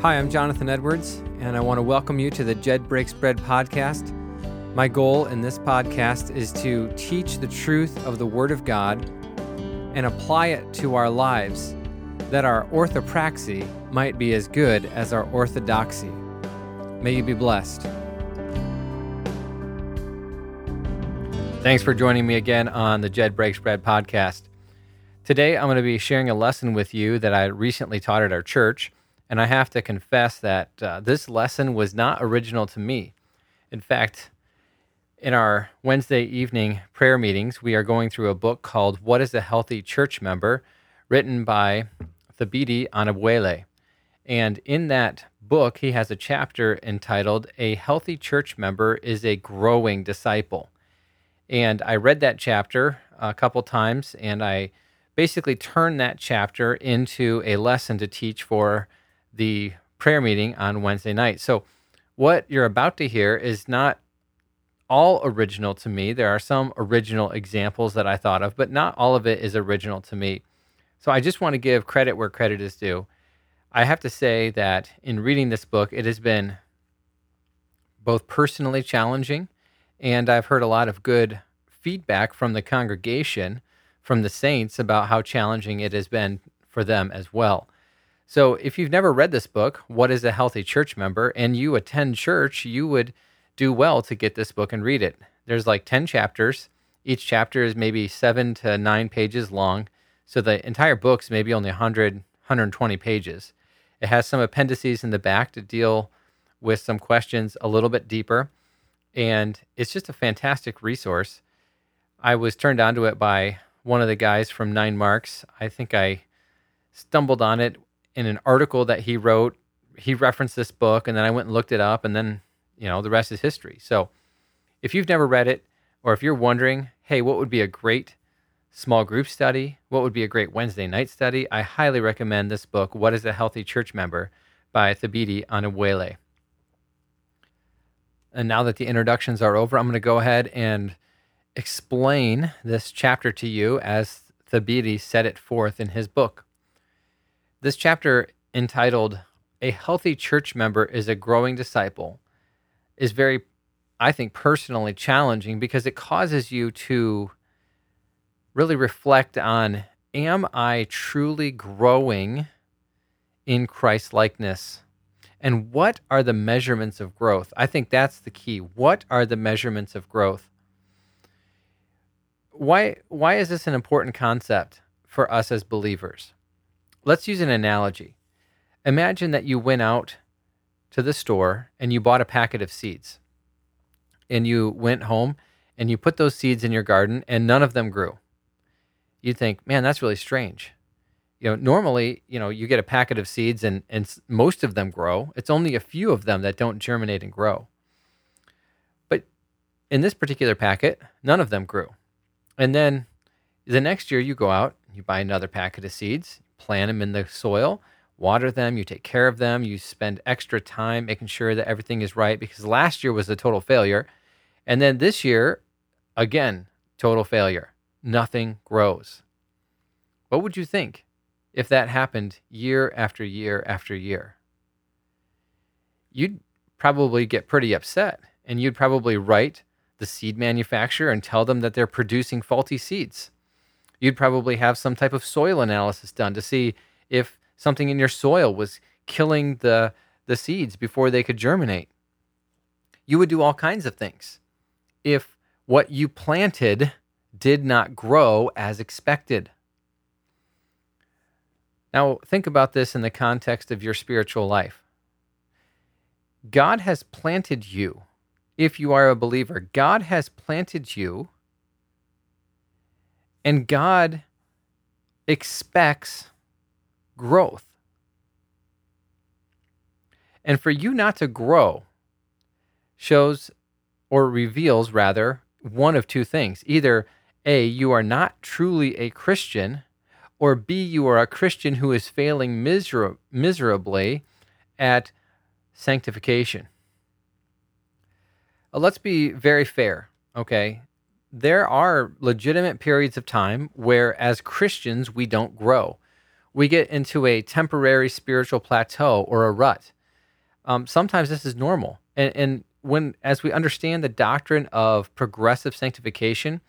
Hi, I'm Jonathan Edwards, and I want to welcome you to the Jed Breaks Bread podcast. My goal in this podcast is to teach the truth of the Word of God and apply it to our lives that our orthopraxy might be as good as our orthodoxy. May you be blessed. Thanks for joining me again on the Jed Breaks Bread podcast. Today, I'm going to be sharing a lesson with you that I recently taught at our church. And I have to confess that uh, this lesson was not original to me. In fact, in our Wednesday evening prayer meetings, we are going through a book called What is a Healthy Church Member, written by Thabiti Anyabwile. And in that book, he has a chapter entitled A Healthy Church Member is a Growing Disciple. And I read that chapter a couple times, and I basically turned that chapter into a lesson to teach for the prayer meeting on Wednesday night. So, what you're about to hear is not all original to me. There are some original examples that I thought of, but not all of it is original to me. So, I just want to give credit where credit is due. I have to say that in reading this book, it has been both personally challenging and I've heard a lot of good feedback from the congregation, from the saints, about how challenging it has been for them as well. So, if you've never read this book, What is a Healthy Church Member, and you attend church, you would do well to get this book and read it. There's like 10 chapters. Each chapter is maybe seven to nine pages long. So, the entire book's maybe only 100, 120 pages. It has some appendices in the back to deal with some questions a little bit deeper. And it's just a fantastic resource. I was turned onto it by one of the guys from Nine Marks. I think I stumbled on it in an article that he wrote, he referenced this book, and then I went and looked it up, and then you know the rest is history. So, if you've never read it, or if you're wondering, hey, what would be a great small group study? What would be a great Wednesday night study? I highly recommend this book, What is a Healthy Church Member by Thabiti Anyabwile. And now that the introductions are over, I'm going to go ahead and explain this chapter to you as Thabiti set it forth in his book. This chapter, entitled A Healthy Church Member is a Growing Disciple, is very, I think, personally challenging because it causes you to really reflect on Am I truly growing in Christ likeness? And what are the measurements of growth? I think that's the key. What are the measurements of growth? Why, why is this an important concept for us as believers? Let's use an analogy. Imagine that you went out to the store and you bought a packet of seeds. And you went home and you put those seeds in your garden and none of them grew. You'd think, man, that's really strange. You know, normally, you know, you get a packet of seeds and, and most of them grow. It's only a few of them that don't germinate and grow. But in this particular packet, none of them grew. And then the next year you go out, you buy another packet of seeds, plant them in the soil, water them, you take care of them, you spend extra time making sure that everything is right because last year was a total failure. And then this year, again, total failure. Nothing grows. What would you think if that happened year after year after year? You'd probably get pretty upset and you'd probably write the seed manufacturer and tell them that they're producing faulty seeds you'd probably have some type of soil analysis done to see if something in your soil was killing the, the seeds before they could germinate. You would do all kinds of things if what you planted did not grow as expected. Now, think about this in the context of your spiritual life. God has planted you. If you are a believer, God has planted you and God expects growth. And for you not to grow shows or reveals rather one of two things. Either A, you are not truly a Christian, or B, you are a Christian who is failing miser- miserably at sanctification. Uh, let's be very fair, okay? There are legitimate periods of time where, as Christians, we don't grow. We get into a temporary spiritual plateau or a rut. Um, sometimes this is normal. And, and when, as we understand the doctrine of progressive sanctification,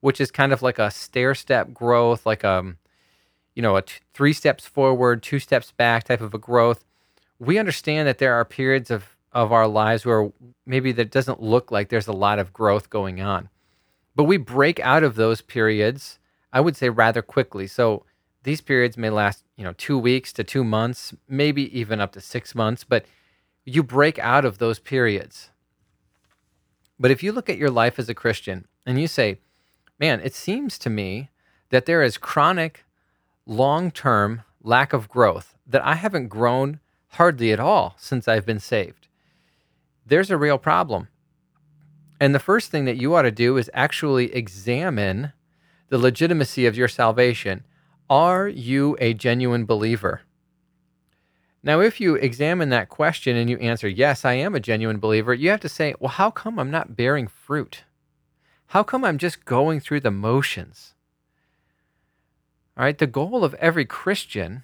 which is kind of like a stair step growth, like a, you know, a t- three steps forward, two steps back type of a growth. We understand that there are periods of of our lives where maybe that doesn't look like there's a lot of growth going on. But we break out of those periods, I would say rather quickly. So these periods may last, you know, 2 weeks to 2 months, maybe even up to 6 months, but you break out of those periods. But if you look at your life as a Christian and you say, "Man, it seems to me that there is chronic long-term lack of growth, that I haven't grown hardly at all since I've been saved." there's a real problem. And the first thing that you ought to do is actually examine the legitimacy of your salvation. Are you a genuine believer? Now, if you examine that question and you answer, yes, I am a genuine believer, you have to say, well, how come I'm not bearing fruit? How come I'm just going through the motions? All right, the goal of every Christian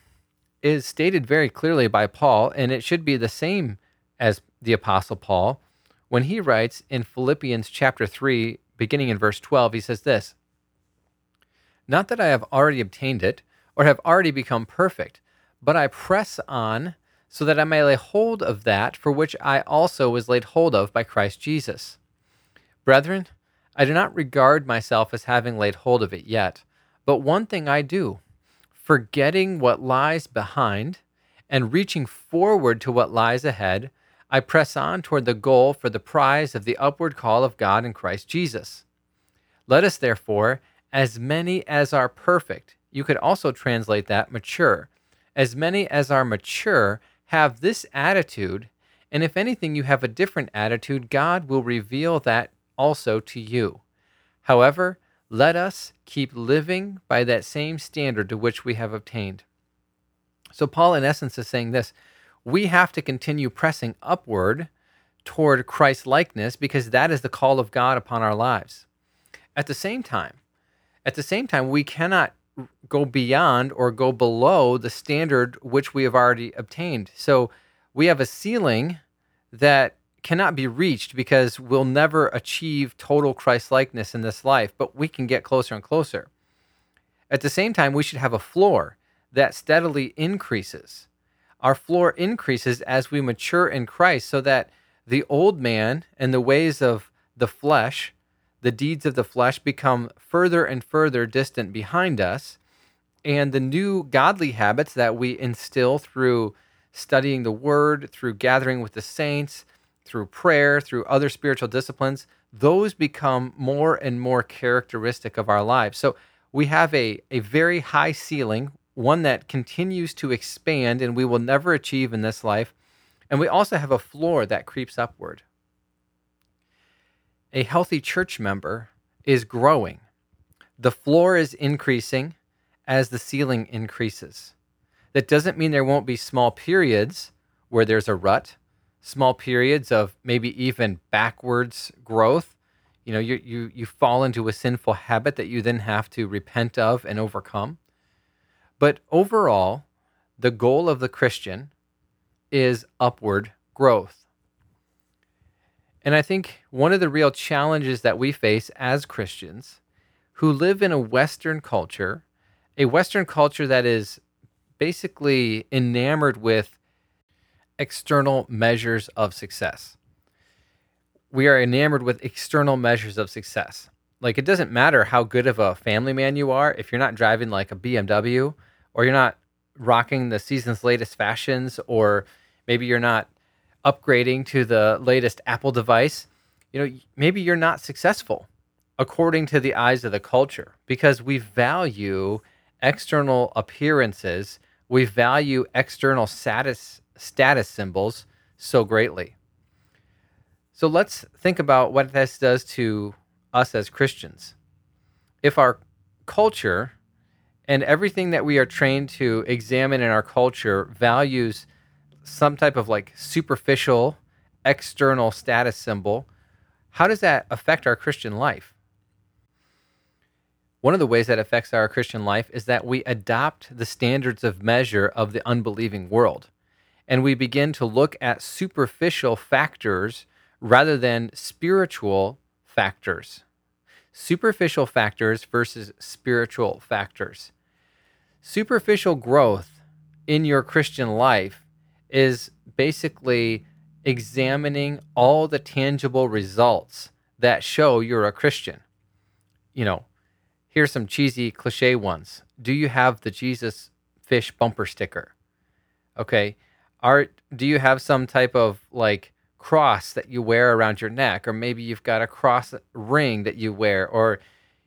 is stated very clearly by Paul, and it should be the same as the Apostle Paul when he writes in Philippians chapter 3, beginning in verse 12, he says this Not that I have already obtained it or have already become perfect, but I press on so that I may lay hold of that for which I also was laid hold of by Christ Jesus. Brethren, I do not regard myself as having laid hold of it yet, but one thing I do, forgetting what lies behind and reaching forward to what lies ahead. I press on toward the goal for the prize of the upward call of God in Christ Jesus. Let us, therefore, as many as are perfect, you could also translate that mature, as many as are mature, have this attitude, and if anything you have a different attitude, God will reveal that also to you. However, let us keep living by that same standard to which we have obtained. So, Paul, in essence, is saying this we have to continue pressing upward toward Christ likeness because that is the call of God upon our lives. At the same time, at the same time, we cannot go beyond or go below the standard which we have already obtained. So we have a ceiling that cannot be reached because we'll never achieve total Christ likeness in this life, but we can get closer and closer. At the same time, we should have a floor that steadily increases our floor increases as we mature in Christ so that the old man and the ways of the flesh, the deeds of the flesh, become further and further distant behind us. And the new godly habits that we instill through studying the word, through gathering with the saints, through prayer, through other spiritual disciplines, those become more and more characteristic of our lives. So we have a, a very high ceiling one that continues to expand and we will never achieve in this life. And we also have a floor that creeps upward. A healthy church member is growing. The floor is increasing as the ceiling increases. That doesn't mean there won't be small periods where there's a rut, small periods of maybe even backwards growth. You know, you, you, you fall into a sinful habit that you then have to repent of and overcome. But overall, the goal of the Christian is upward growth. And I think one of the real challenges that we face as Christians who live in a Western culture, a Western culture that is basically enamored with external measures of success. We are enamored with external measures of success. Like it doesn't matter how good of a family man you are if you're not driving like a BMW or you're not rocking the season's latest fashions, or maybe you're not upgrading to the latest Apple device, you know, maybe you're not successful according to the eyes of the culture because we value external appearances, we value external status status symbols so greatly. So let's think about what this does to us as Christians. If our culture and everything that we are trained to examine in our culture values some type of like superficial external status symbol how does that affect our christian life one of the ways that affects our Christian life is that we adopt the standards of measure of the unbelieving world. And we begin to look at superficial factors rather than spiritual factors. Superficial factors versus spiritual factors. Superficial growth in your Christian life is basically examining all the tangible results that show you're a Christian. You know, here's some cheesy cliche ones. Do you have the Jesus fish bumper sticker? Okay. Are do you have some type of like cross that you wear around your neck or maybe you've got a cross ring that you wear or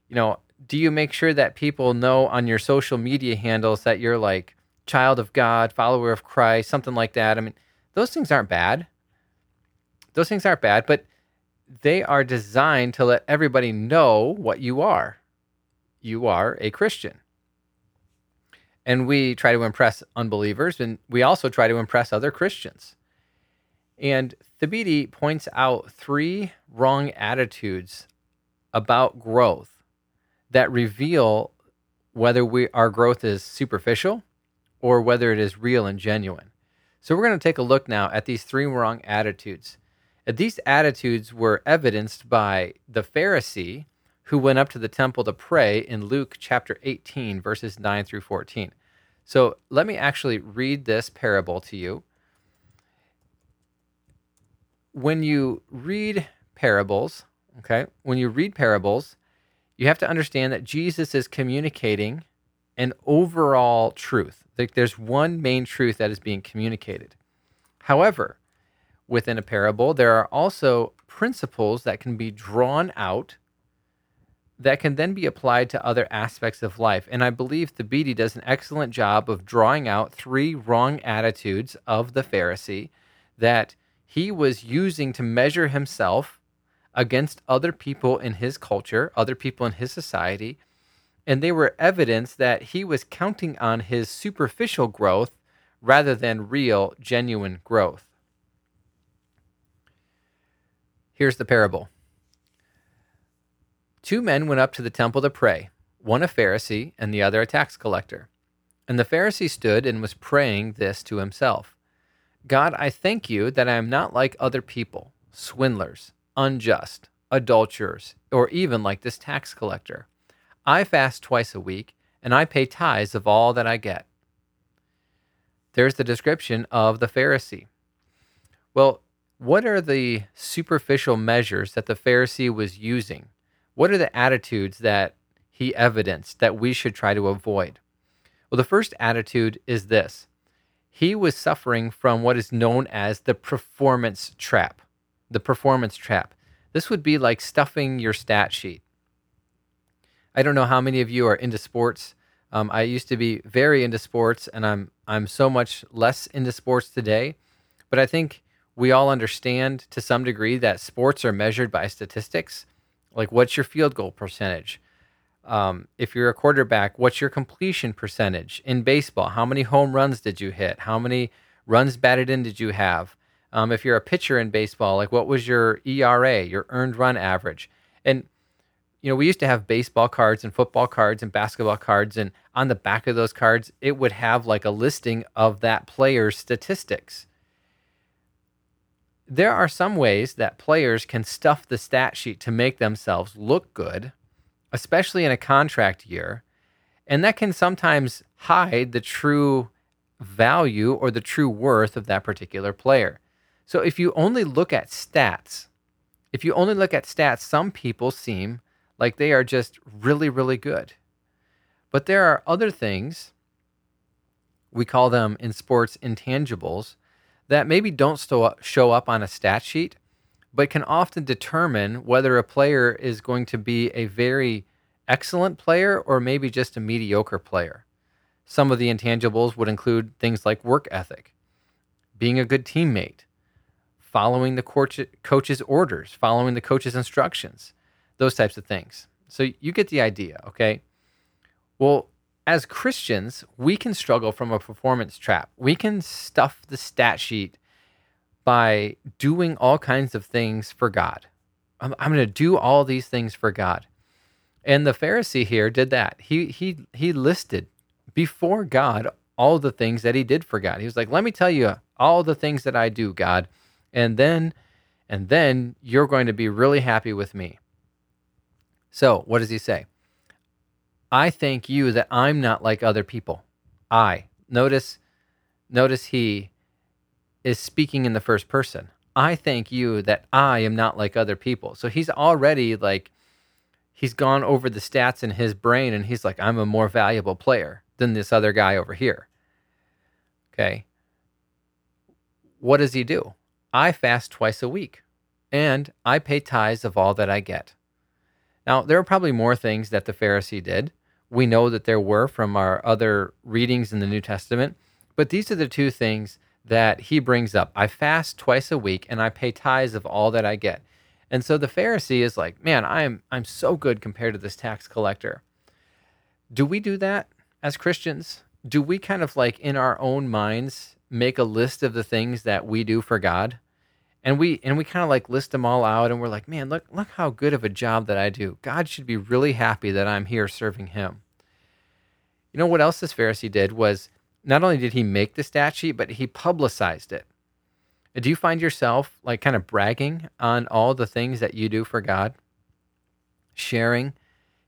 you know, do you make sure that people know on your social media handles that you're like child of God, follower of Christ, something like that? I mean, those things aren't bad. Those things aren't bad, but they are designed to let everybody know what you are. You are a Christian. And we try to impress unbelievers, and we also try to impress other Christians. And Thabiti points out three wrong attitudes about growth that reveal whether we our growth is superficial or whether it is real and genuine. So we're going to take a look now at these three wrong attitudes. Uh, these attitudes were evidenced by the Pharisee who went up to the temple to pray in Luke chapter 18, verses 9 through 14. So let me actually read this parable to you. When you read parables, okay, when you read parables, you have to understand that Jesus is communicating an overall truth. There's one main truth that is being communicated. However, within a parable, there are also principles that can be drawn out that can then be applied to other aspects of life. And I believe Thabiti does an excellent job of drawing out three wrong attitudes of the Pharisee that he was using to measure himself against other people in his culture, other people in his society. And they were evidence that he was counting on his superficial growth rather than real, genuine growth. Here's the parable Two men went up to the temple to pray, one a Pharisee and the other a tax collector. And the Pharisee stood and was praying this to himself God, I thank you that I am not like other people, swindlers, unjust, adulterers, or even like this tax collector. I fast twice a week, and I pay tithes of all that I get. There's the description of the Pharisee. Well, what are the superficial measures that the Pharisee was using? What are the attitudes that he evidenced that we should try to avoid? Well, the first attitude is this he was suffering from what is known as the performance trap. The performance trap. This would be like stuffing your stat sheet. I don't know how many of you are into sports. Um, I used to be very into sports, and I'm I'm so much less into sports today. But I think we all understand to some degree that sports are measured by statistics. Like, what's your field goal percentage? Um, if you're a quarterback, what's your completion percentage? In baseball, how many home runs did you hit? How many runs batted in did you have? Um, if you're a pitcher in baseball, like what was your ERA, your earned run average? And you know, we used to have baseball cards and football cards and basketball cards, and on the back of those cards, it would have like a listing of that player's statistics there are some ways that players can stuff the stat sheet to make themselves look good, especially in a contract year. And that can sometimes hide the true value or the true worth of that particular player. So if you only look at stats, if you only look at stats, some people seem like they are just really, really good. But there are other things, we call them in sports intangibles, that maybe don't show up on a stat sheet, but can often determine whether a player is going to be a very excellent player or maybe just a mediocre player. Some of the intangibles would include things like work ethic, being a good teammate, following the coach, coach's orders, following the coach's instructions, those types of things. So you get the idea, okay? Well, as Christians, we can struggle from a performance trap. We can stuff the stat sheet by doing all kinds of things for God. I'm, I'm going to do all these things for God. And the Pharisee here did that. He he he listed before God all the things that he did for God. He was like, "Let me tell you all the things that I do, God, and then and then you're going to be really happy with me." So, what does he say? I thank you that I'm not like other people. I. Notice notice he is speaking in the first person. I thank you that I am not like other people. So he's already like he's gone over the stats in his brain and he's like, I'm a more valuable player than this other guy over here. Okay. What does he do? I fast twice a week and I pay tithes of all that I get. Now, there are probably more things that the Pharisee did. We know that there were from our other readings in the New Testament, but these are the two things that he brings up. I fast twice a week and I pay tithes of all that I get. And so the Pharisee is like, man, I'm I'm so good compared to this tax collector. Do we do that as Christians? Do we kind of like in our own minds make a list of the things that we do for God? And we and we kind of like list them all out and we're like, man, look look how good of a job that I do. God should be really happy that I'm here serving him. You know what else this Pharisee did was not only did he make the stat sheet, but he publicized it. Do you find yourself like kind of bragging on all the things that you do for God? Sharing,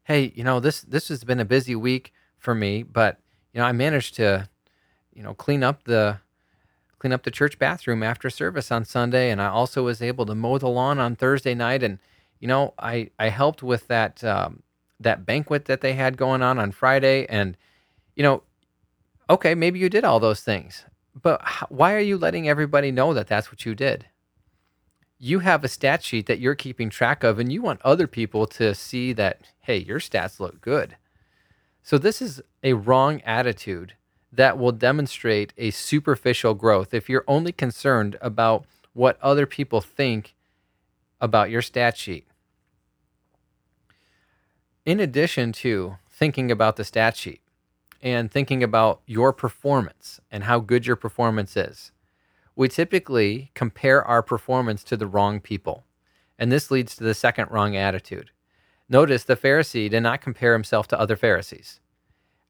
hey, you know, this this has been a busy week for me, but you know, I managed to, you know, clean up the clean up the church bathroom after service on Sunday, and I also was able to mow the lawn on Thursday night, and you know, I I helped with that um, that banquet that they had going on on Friday, and you know, okay, maybe you did all those things, but why are you letting everybody know that that's what you did? You have a stat sheet that you're keeping track of, and you want other people to see that, hey, your stats look good. So, this is a wrong attitude that will demonstrate a superficial growth if you're only concerned about what other people think about your stat sheet. In addition to thinking about the stat sheet, and thinking about your performance and how good your performance is. We typically compare our performance to the wrong people. And this leads to the second wrong attitude. Notice the Pharisee did not compare himself to other Pharisees.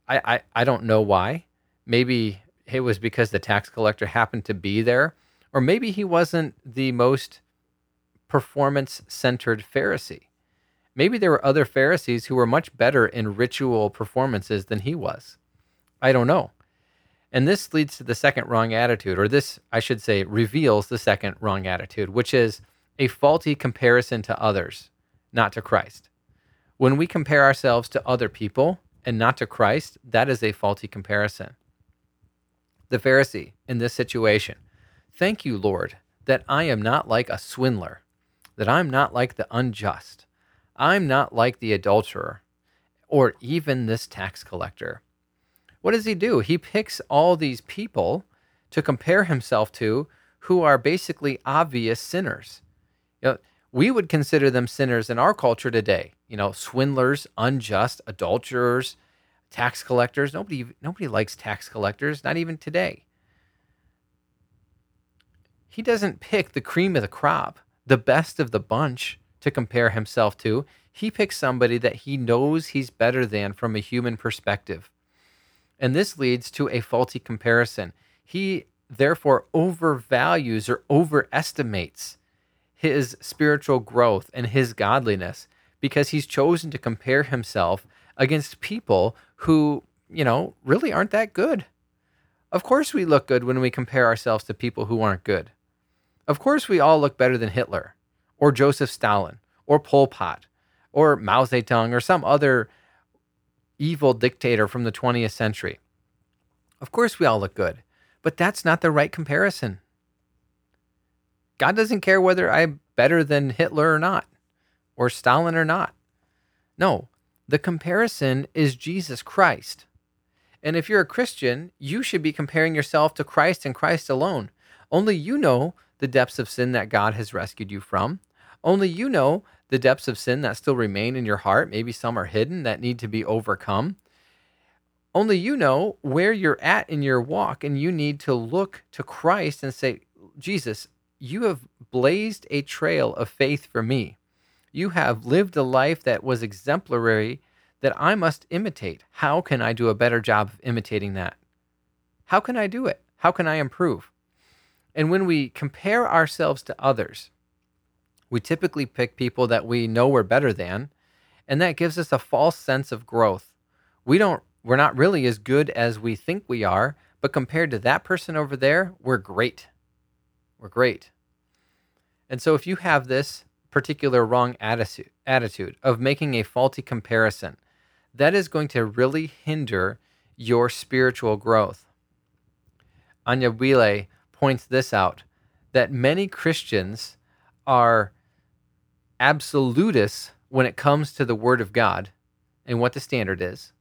I, I, I don't know why. Maybe it was because the tax collector happened to be there, or maybe he wasn't the most performance centered Pharisee. Maybe there were other Pharisees who were much better in ritual performances than he was. I don't know. And this leads to the second wrong attitude, or this, I should say, reveals the second wrong attitude, which is a faulty comparison to others, not to Christ. When we compare ourselves to other people and not to Christ, that is a faulty comparison. The Pharisee in this situation, thank you, Lord, that I am not like a swindler, that I'm not like the unjust, I'm not like the adulterer, or even this tax collector what does he do? He picks all these people to compare himself to who are basically obvious sinners. You know, we would consider them sinners in our culture today. You know, swindlers, unjust, adulterers, tax collectors. Nobody nobody likes tax collectors, not even today. He doesn't pick the cream of the crop, the best of the bunch to compare himself to. He picks somebody that he knows he's better than from a human perspective. And this leads to a faulty comparison. He therefore overvalues or overestimates his spiritual growth and his godliness because he's chosen to compare himself against people who, you know, really aren't that good. Of course, we look good when we compare ourselves to people who aren't good. Of course, we all look better than Hitler or Joseph Stalin or Pol Pot or Mao Zedong or some other evil dictator from the 20th century. Of course, we all look good, but that's not the right comparison. God doesn't care whether I'm better than Hitler or not, or Stalin or not. No, the comparison is Jesus Christ. And if you're a Christian, you should be comparing yourself to Christ and Christ alone. Only you know the depths of sin that God has rescued you from. Only you know the depths of sin that still remain in your heart. Maybe some are hidden that need to be overcome. Only you know where you're at in your walk, and you need to look to Christ and say, Jesus, you have blazed a trail of faith for me. You have lived a life that was exemplary that I must imitate. How can I do a better job of imitating that? How can I do it? How can I improve? And when we compare ourselves to others, we typically pick people that we know we're better than, and that gives us a false sense of growth. We don't we're not really as good as we think we are, but compared to that person over there, we're great. We're great. And so if you have this particular wrong attitude attitude of making a faulty comparison, that is going to really hinder your spiritual growth. Anyabwile points this out that many Christians are absolutists when it comes to the Word of God and what the standard is,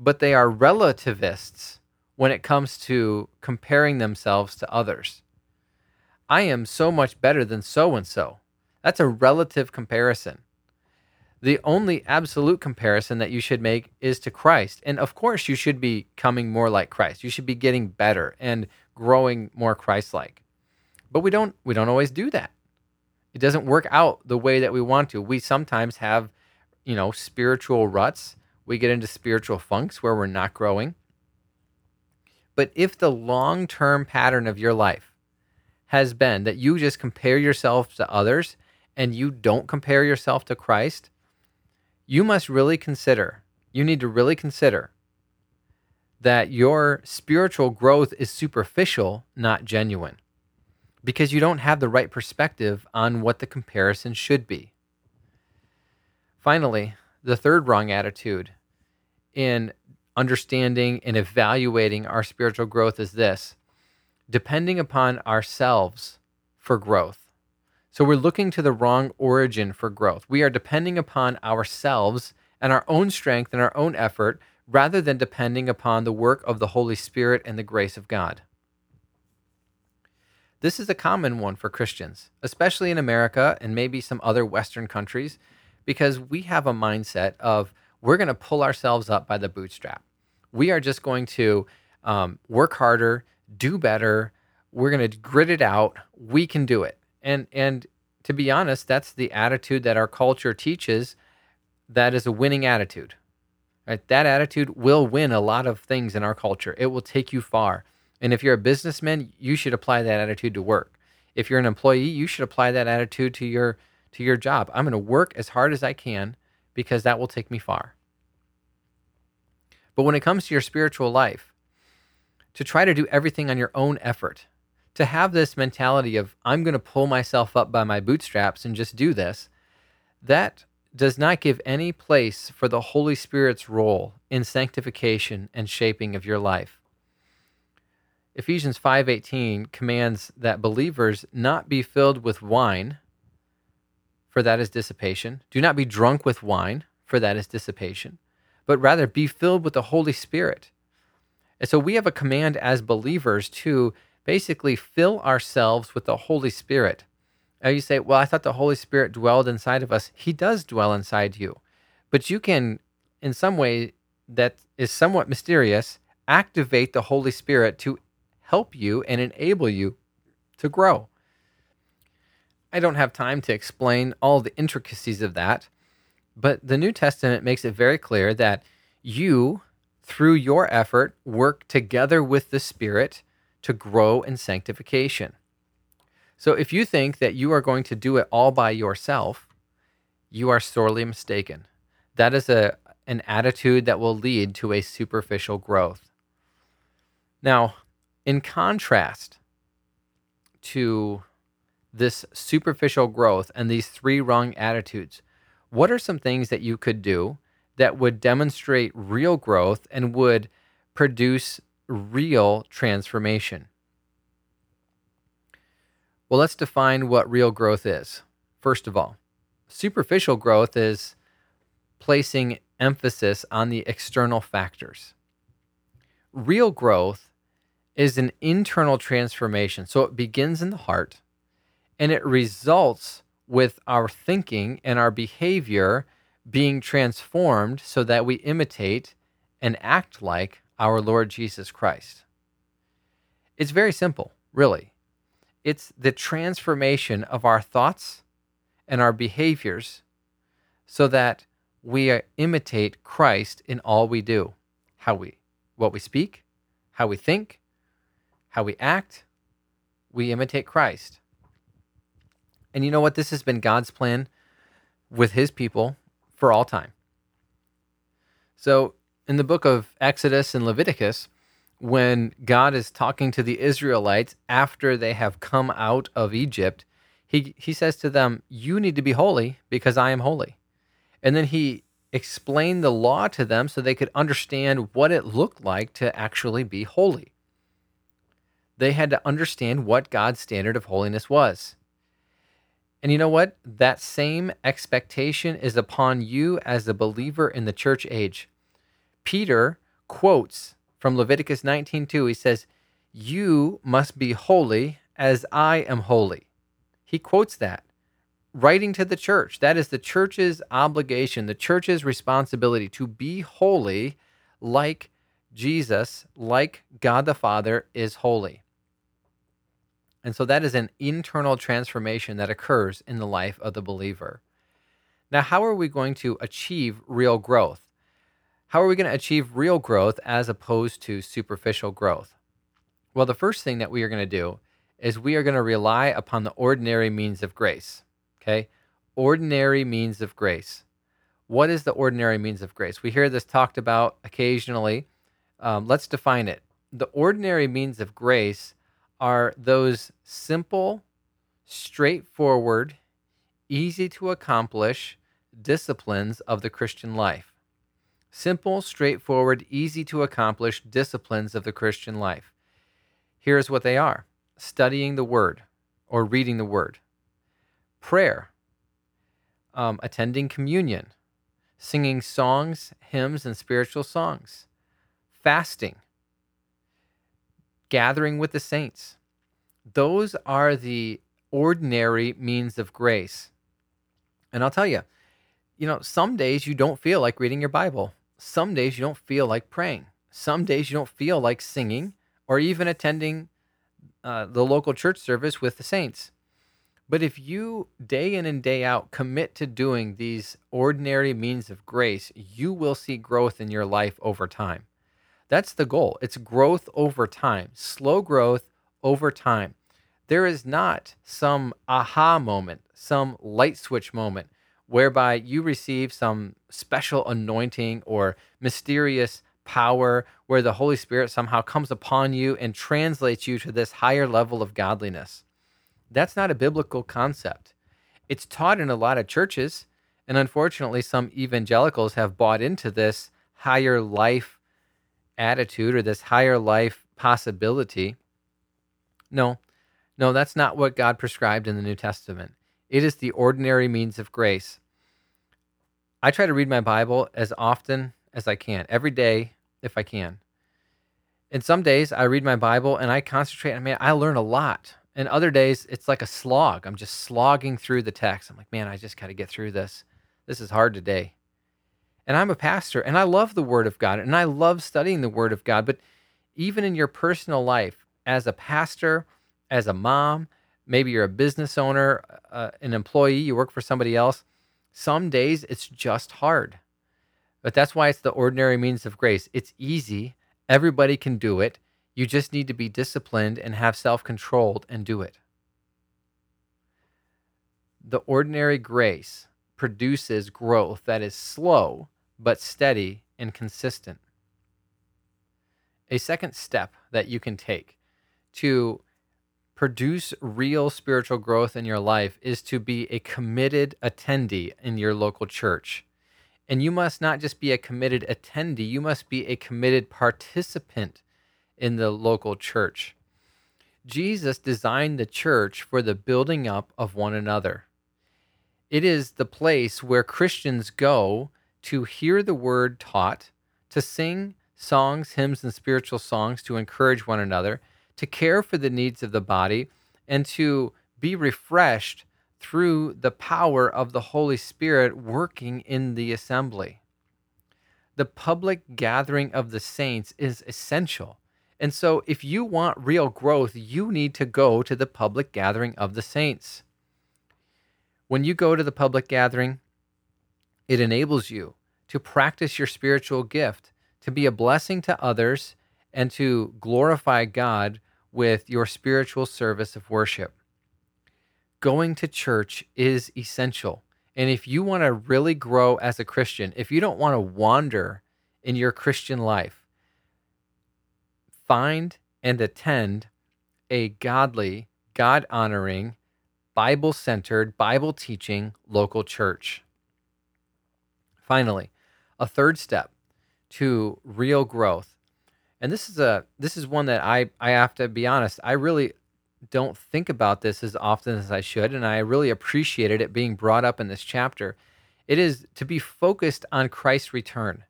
but they are relativists when it comes to comparing themselves to others. I am so much better than so and so. That's a relative comparison. The only absolute comparison that you should make is to Christ. And of course, you should be coming more like Christ. You should be getting better and growing more Christ-like. But we don't we don't always do that. It doesn't work out the way that we want to. We sometimes have, you know, spiritual ruts. We get into spiritual funks where we're not growing. But if the long-term pattern of your life has been that you just compare yourself to others and you don't compare yourself to Christ, you must really consider, you need to really consider that your spiritual growth is superficial, not genuine, because you don't have the right perspective on what the comparison should be. Finally, the third wrong attitude in understanding and evaluating our spiritual growth is this depending upon ourselves for growth. So we're looking to the wrong origin for growth. We are depending upon ourselves and our own strength and our own effort rather than depending upon the work of the Holy Spirit and the grace of God. This is a common one for Christians, especially in America and maybe some other Western countries, because we have a mindset of we're going to pull ourselves up by the bootstrap. We are just going to um, work harder, do better. We're going to grit it out. We can do it. And and to be honest, that's the attitude that our culture teaches. That is a winning attitude. Right? That attitude will win a lot of things in our culture. It will take you far. And if you're a businessman, you should apply that attitude to work. If you're an employee, you should apply that attitude to your to your job. I'm going to work as hard as I can because that will take me far. But when it comes to your spiritual life, to try to do everything on your own effort, to have this mentality of, I'm going to pull myself up by my bootstraps and just do this, that does not give any place for the Holy Spirit's role in sanctification and shaping of your life. Ephesians 5:18 commands that believers not be filled with wine, for that is dissipation. Do not be drunk with wine, for that is dissipation, but rather be filled with the Holy Spirit and so we have a command as believers to basically fill ourselves with the Holy Spirit. Now you say, well, I thought the Holy Spirit dwelled inside of us. He does dwell inside you. But you can, in some way that is somewhat mysterious, activate the Holy Spirit to help you and enable you to grow. I don't have time to explain all the intricacies of that, but the New Testament makes it very clear that you through your effort, work together with the Spirit to grow in sanctification. So if you think that you are going to do it all by yourself, you are sorely mistaken. That is a an attitude that will lead to a superficial growth. Now, in contrast to this superficial growth and these three wrong attitudes, what are some things that you could do that would demonstrate real growth and would produce real transformation. Well, let's define what real growth is. First of all, superficial growth is placing emphasis on the external factors. Real growth is an internal transformation. So it begins in the heart and it results with our thinking and our behavior being transformed so that we imitate and act like our Lord Jesus Christ. It's very simple, really. It's the transformation of our thoughts and our behaviors so that we uh, imitate Christ in all we do. How we what we speak, how we think, how we act, we imitate Christ. And you know what? This has been God's plan with his people for all time. So, in the book of Exodus and Leviticus, when God is talking to the Israelites after they have come out of Egypt, he, he says to them, You need to be holy because I am holy. And then he explained the law to them so they could understand what it looked like to actually be holy. They had to understand what God's standard of holiness was. And you know what? That same expectation is upon you as a believer in the church age. Peter quotes from Leviticus 19:2. He says, "You must be holy as I am holy." He quotes that writing to the church. That is the church's obligation, the church's responsibility to be holy like Jesus, like God the Father is holy. And so that is an internal transformation that occurs in the life of the believer. Now, how are we going to achieve real growth? How are we going to achieve real growth as opposed to superficial growth? Well, the first thing that we are going to do is we are going to rely upon the ordinary means of grace. Okay? Ordinary means of grace. What is the ordinary means of grace? We hear this talked about occasionally. Um, let's define it. The ordinary means of grace are those simple, straightforward, easy to accomplish disciplines of the Christian life. Simple, straightforward, easy to accomplish disciplines of the Christian life. Here's what they are studying the Word or reading the Word, prayer, um, attending communion, singing songs, hymns, and spiritual songs, fasting, gathering with the saints. Those are the ordinary means of grace. And I'll tell you, you know, some days you don't feel like reading your Bible. Some days you don't feel like praying. Some days you don't feel like singing or even attending uh, the local church service with the saints. But if you day in and day out commit to doing these ordinary means of grace, you will see growth in your life over time. That's the goal. It's growth over time, slow growth over time. There is not some aha moment, some light switch moment whereby you receive some special anointing or mysterious power where the Holy Spirit somehow comes upon you and translates you to this higher level of godliness. That's not a biblical concept. It's taught in a lot of churches, and unfortunately, some evangelicals have bought into this higher life attitude or this higher life possibility. No, no, that's not what God prescribed in the New Testament. It is the ordinary means of grace. I try to read my Bible as often as I can, every day if I can. And some days I read my Bible and I concentrate I mean, I learn a lot. And other days it's like a slog. I'm just slogging through the text. I'm like, man, I just got to get through this. This is hard today and I'm a pastor and I love the Word of God and I love studying the Word of God. But even in your personal life, as a pastor, as a mom, maybe you're a business owner, uh, an employee, you work for somebody else, some days it's just hard. But that's why it's the ordinary means of grace. It's easy, everybody can do it. You just need to be disciplined and have self controlled and do it. The ordinary grace produces growth that is slow but steady and consistent. A second step that you can take to produce real spiritual growth in your life is to be a committed attendee in your local church. And you must not just be a committed attendee, you must be a committed participant in the local church. Jesus designed the church for the building up of one another. It is the place where Christians go to hear the word taught, to sing songs, hymns, and spiritual songs to encourage one another, to care for the needs of the body, and to be refreshed through the power of the Holy Spirit working in the assembly. The public gathering of the saints is essential. And so, if you want real growth, you need to go to the public gathering of the saints. When you go to the public gathering, it enables you to practice your spiritual gift, to be a blessing to others, and to glorify God with your spiritual service of worship. Going to church is essential. And if you want to really grow as a Christian, if you don't want to wander in your Christian life, find and attend a godly, God honoring, Bible centered, Bible teaching local church. Finally, a third step to real growth. And this is a this is one that I I have to be honest, I really don't think about this as often as I should and I really appreciated it being brought up in this chapter. It is to be focused on Christ's return.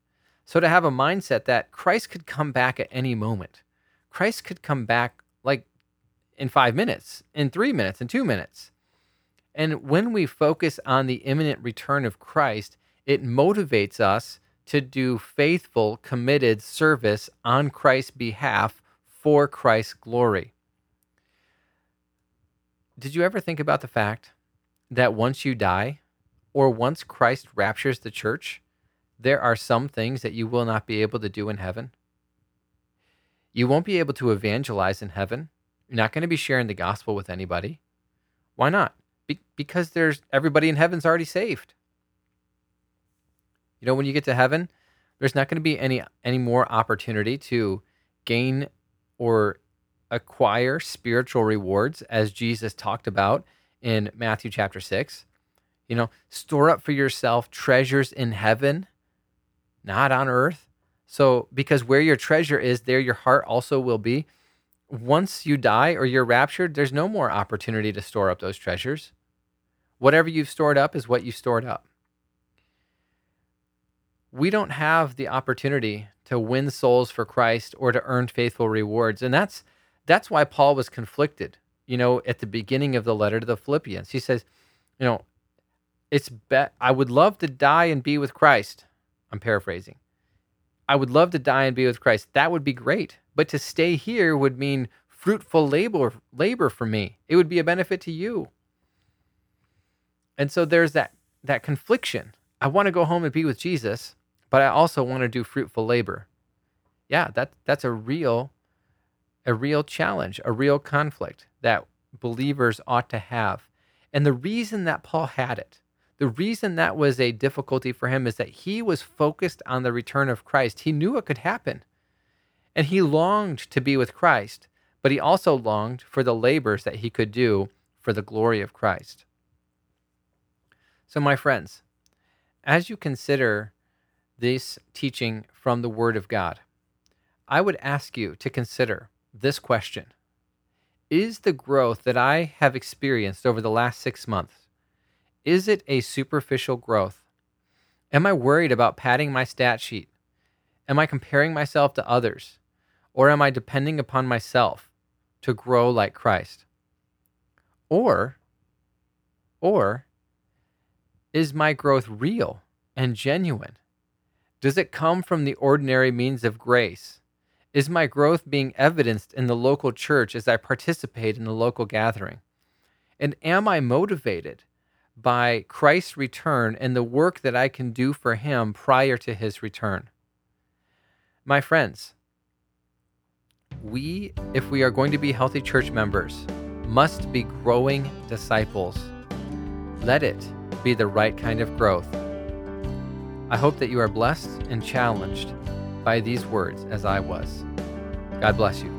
So to have a mindset that Christ could come back at any moment. Christ could come back like in 5 minutes, in 3 minutes, in 2 minutes. And when we focus on the imminent return of Christ, it motivates us to do faithful, committed service on Christ's behalf for Christ's glory. Did you ever think about the fact that once you die, or once Christ raptures the church, there are some things that you will not be able to do in heaven? You won't be able to evangelize in heaven. You're not going to be sharing the gospel with anybody. Why not? Be- because there's everybody in heaven's already saved. You know, when you get to heaven, there's not going to be any any more opportunity to gain or acquire spiritual rewards as Jesus talked about in Matthew chapter 6. You know, store up for yourself treasures in heaven, not on earth. So, because where your treasure is, there your heart also will be. Once you die or you're raptured, there's no more opportunity to store up those treasures. Whatever you've stored up is what you stored up we don't have the opportunity to win souls for Christ or to earn faithful rewards. And that's that's why Paul was conflicted, you know, at the beginning of the letter to the Philippians. He says, you know, it's I would love to die and be with Christ. I'm paraphrasing. I would love to die and be with Christ. That would be great. But to stay here would mean fruitful labor labor for me. It would be a benefit to you. And so there's that that confliction. I want to go home and be with Jesus, but I also want to do fruitful labor. Yeah, that that's a real a real challenge, a real conflict that believers ought to have. And the reason that Paul had it, the reason that was a difficulty for him is that he was focused on the return of Christ. He knew it could happen. And he longed to be with Christ, but he also longed for the labors that he could do for the glory of Christ. So, my friends, as you consider this teaching from the Word of God, I would ask you to consider this question Is the growth that I have experienced over the last six months, is it a superficial growth? Am I worried about padding my stat sheet? Am I comparing myself to others? Or am I depending upon myself to grow like Christ? Or, or is my growth real and genuine? Does it come from the ordinary means of grace? Is my growth being evidenced in the local church as I participate in the local gathering? And am I motivated by Christ's return and the work that I can do for him prior to his return? My friends, we, if we are going to be healthy church members, must be growing disciples. Let it be the right kind of growth. I hope that you are blessed and challenged by these words as I was. God bless you.